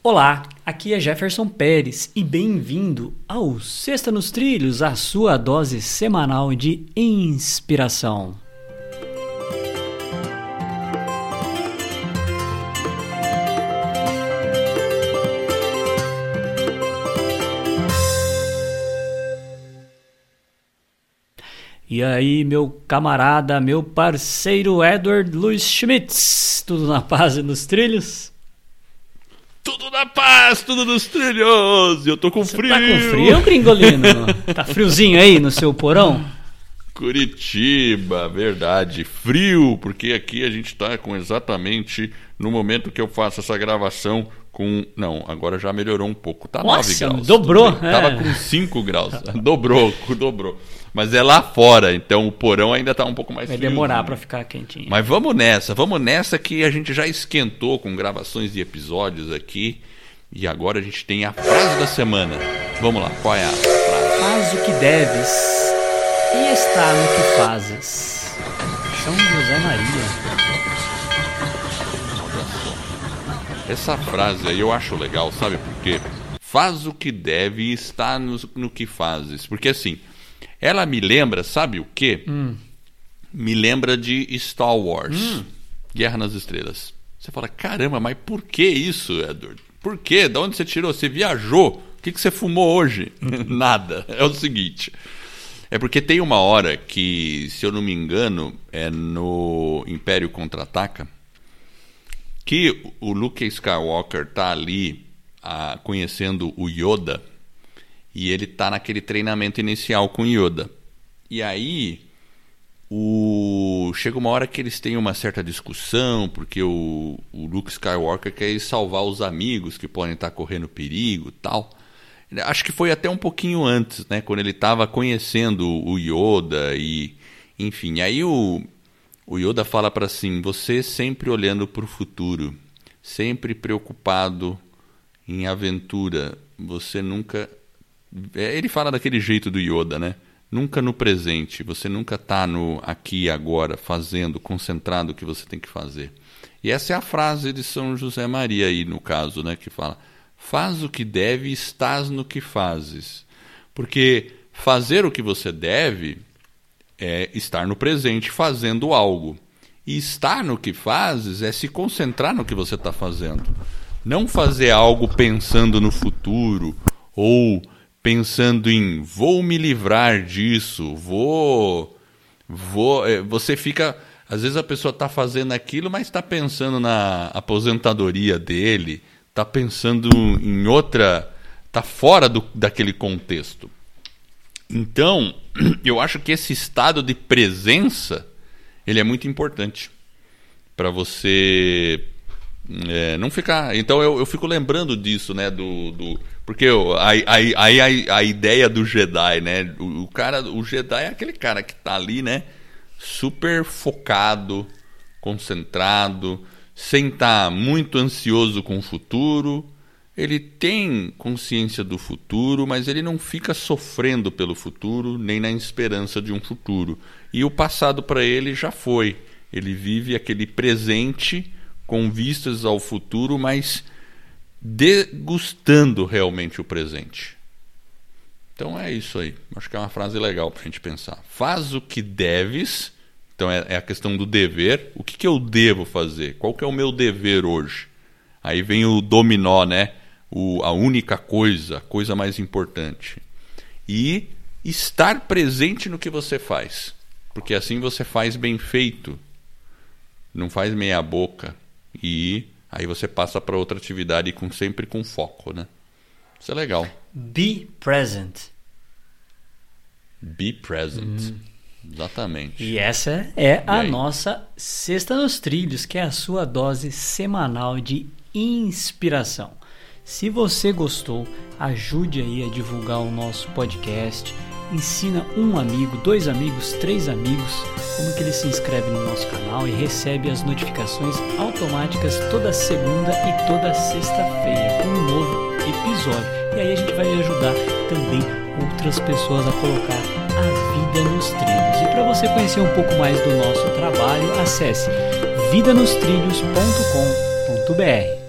Olá, aqui é Jefferson Pérez e bem-vindo ao Sexta nos Trilhos, a sua dose semanal de inspiração. E aí, meu camarada, meu parceiro Edward Luiz Schmitz, tudo na paz e nos trilhos? Tudo na paz, tudo nos trilhos. Eu tô com Você frio. tá com frio, gringolino? tá friozinho aí no seu porão? Curitiba, verdade. Frio, porque aqui a gente tá com exatamente no momento que eu faço essa gravação com. Não, agora já melhorou um pouco. Tá Nossa, 9 graus. dobrou, bem. Tava é. com 5 graus. dobrou, dobrou. Mas é lá fora, então o porão ainda tá um pouco mais Vai frio. demorar pra ficar quentinho. Mas vamos nessa, vamos nessa que a gente já esquentou com gravações de episódios aqui. E agora a gente tem a frase da semana. Vamos lá, qual é a frase? Faz o que deves e está no que fazes. São José Maria. Essa frase aí eu acho legal, sabe por quê? Faz o que deve e está no, no que fazes. Porque assim, ela me lembra, sabe o quê? Me lembra de Star Wars, Guerra nas Estrelas. Você fala, caramba, mas por que isso, Edward? Por quê? Da onde você tirou? Você viajou? O que, que você fumou hoje? Nada. É o seguinte. É porque tem uma hora que, se eu não me engano, é no Império Contra-Ataca, que o Luke Skywalker tá ali ah, conhecendo o Yoda e ele tá naquele treinamento inicial com o Yoda. E aí o chega uma hora que eles têm uma certa discussão porque o, o Luke Skywalker quer salvar os amigos que podem estar correndo perigo, tal. Acho que foi até um pouquinho antes, né, quando ele estava conhecendo o Yoda e enfim, aí o o Yoda fala para assim: você sempre olhando para o futuro, sempre preocupado em aventura, você nunca. É, Ele fala daquele jeito do Yoda, né? Nunca no presente, você nunca tá no aqui e agora, fazendo, concentrado o que você tem que fazer. E essa é a frase de São José Maria aí, no caso, né? Que fala: faz o que deve e estás no que fazes. Porque fazer o que você deve é estar no presente fazendo algo. E estar no que fazes é se concentrar no que você está fazendo. Não fazer algo pensando no futuro ou pensando em vou me livrar disso, vou. vou é, você fica. Às vezes a pessoa está fazendo aquilo, mas está pensando na aposentadoria dele, está pensando em outra. está fora do, daquele contexto. Então, eu acho que esse estado de presença ele é muito importante para você é, não ficar. Então eu, eu fico lembrando disso, né? Do, do porque eu, aí a, a, a, ideia do Jedi, né? O, o, cara, o Jedi é aquele cara que tá ali, né? Super focado, concentrado, sem estar muito ansioso com o futuro ele tem consciência do futuro, mas ele não fica sofrendo pelo futuro, nem na esperança de um futuro. E o passado para ele já foi. Ele vive aquele presente com vistas ao futuro, mas degustando realmente o presente. Então é isso aí. Acho que é uma frase legal para a gente pensar. Faz o que deves. Então é, a questão do dever. O que, que eu devo fazer? Qual que é o meu dever hoje? Aí vem o dominó, né? O, a única coisa, a coisa mais importante. E estar presente no que você faz. Porque assim você faz bem feito. Não faz meia boca. E aí você passa para outra atividade com sempre com foco, né? Isso é legal. Be present. Be present. Exatamente. E essa é a aí? nossa Sexta nos Trilhos, que é a sua dose semanal de inspiração. Se você gostou, ajude aí a divulgar o nosso podcast. Ensina um amigo, dois amigos, três amigos como que ele se inscreve no nosso canal e recebe as notificações automáticas toda segunda e toda sexta-feira com um novo episódio. E aí a gente vai ajudar também outras pessoas a colocar a vida nos trilhos. E para você conhecer um pouco mais do nosso trabalho, acesse vidanostrilhos.com.br.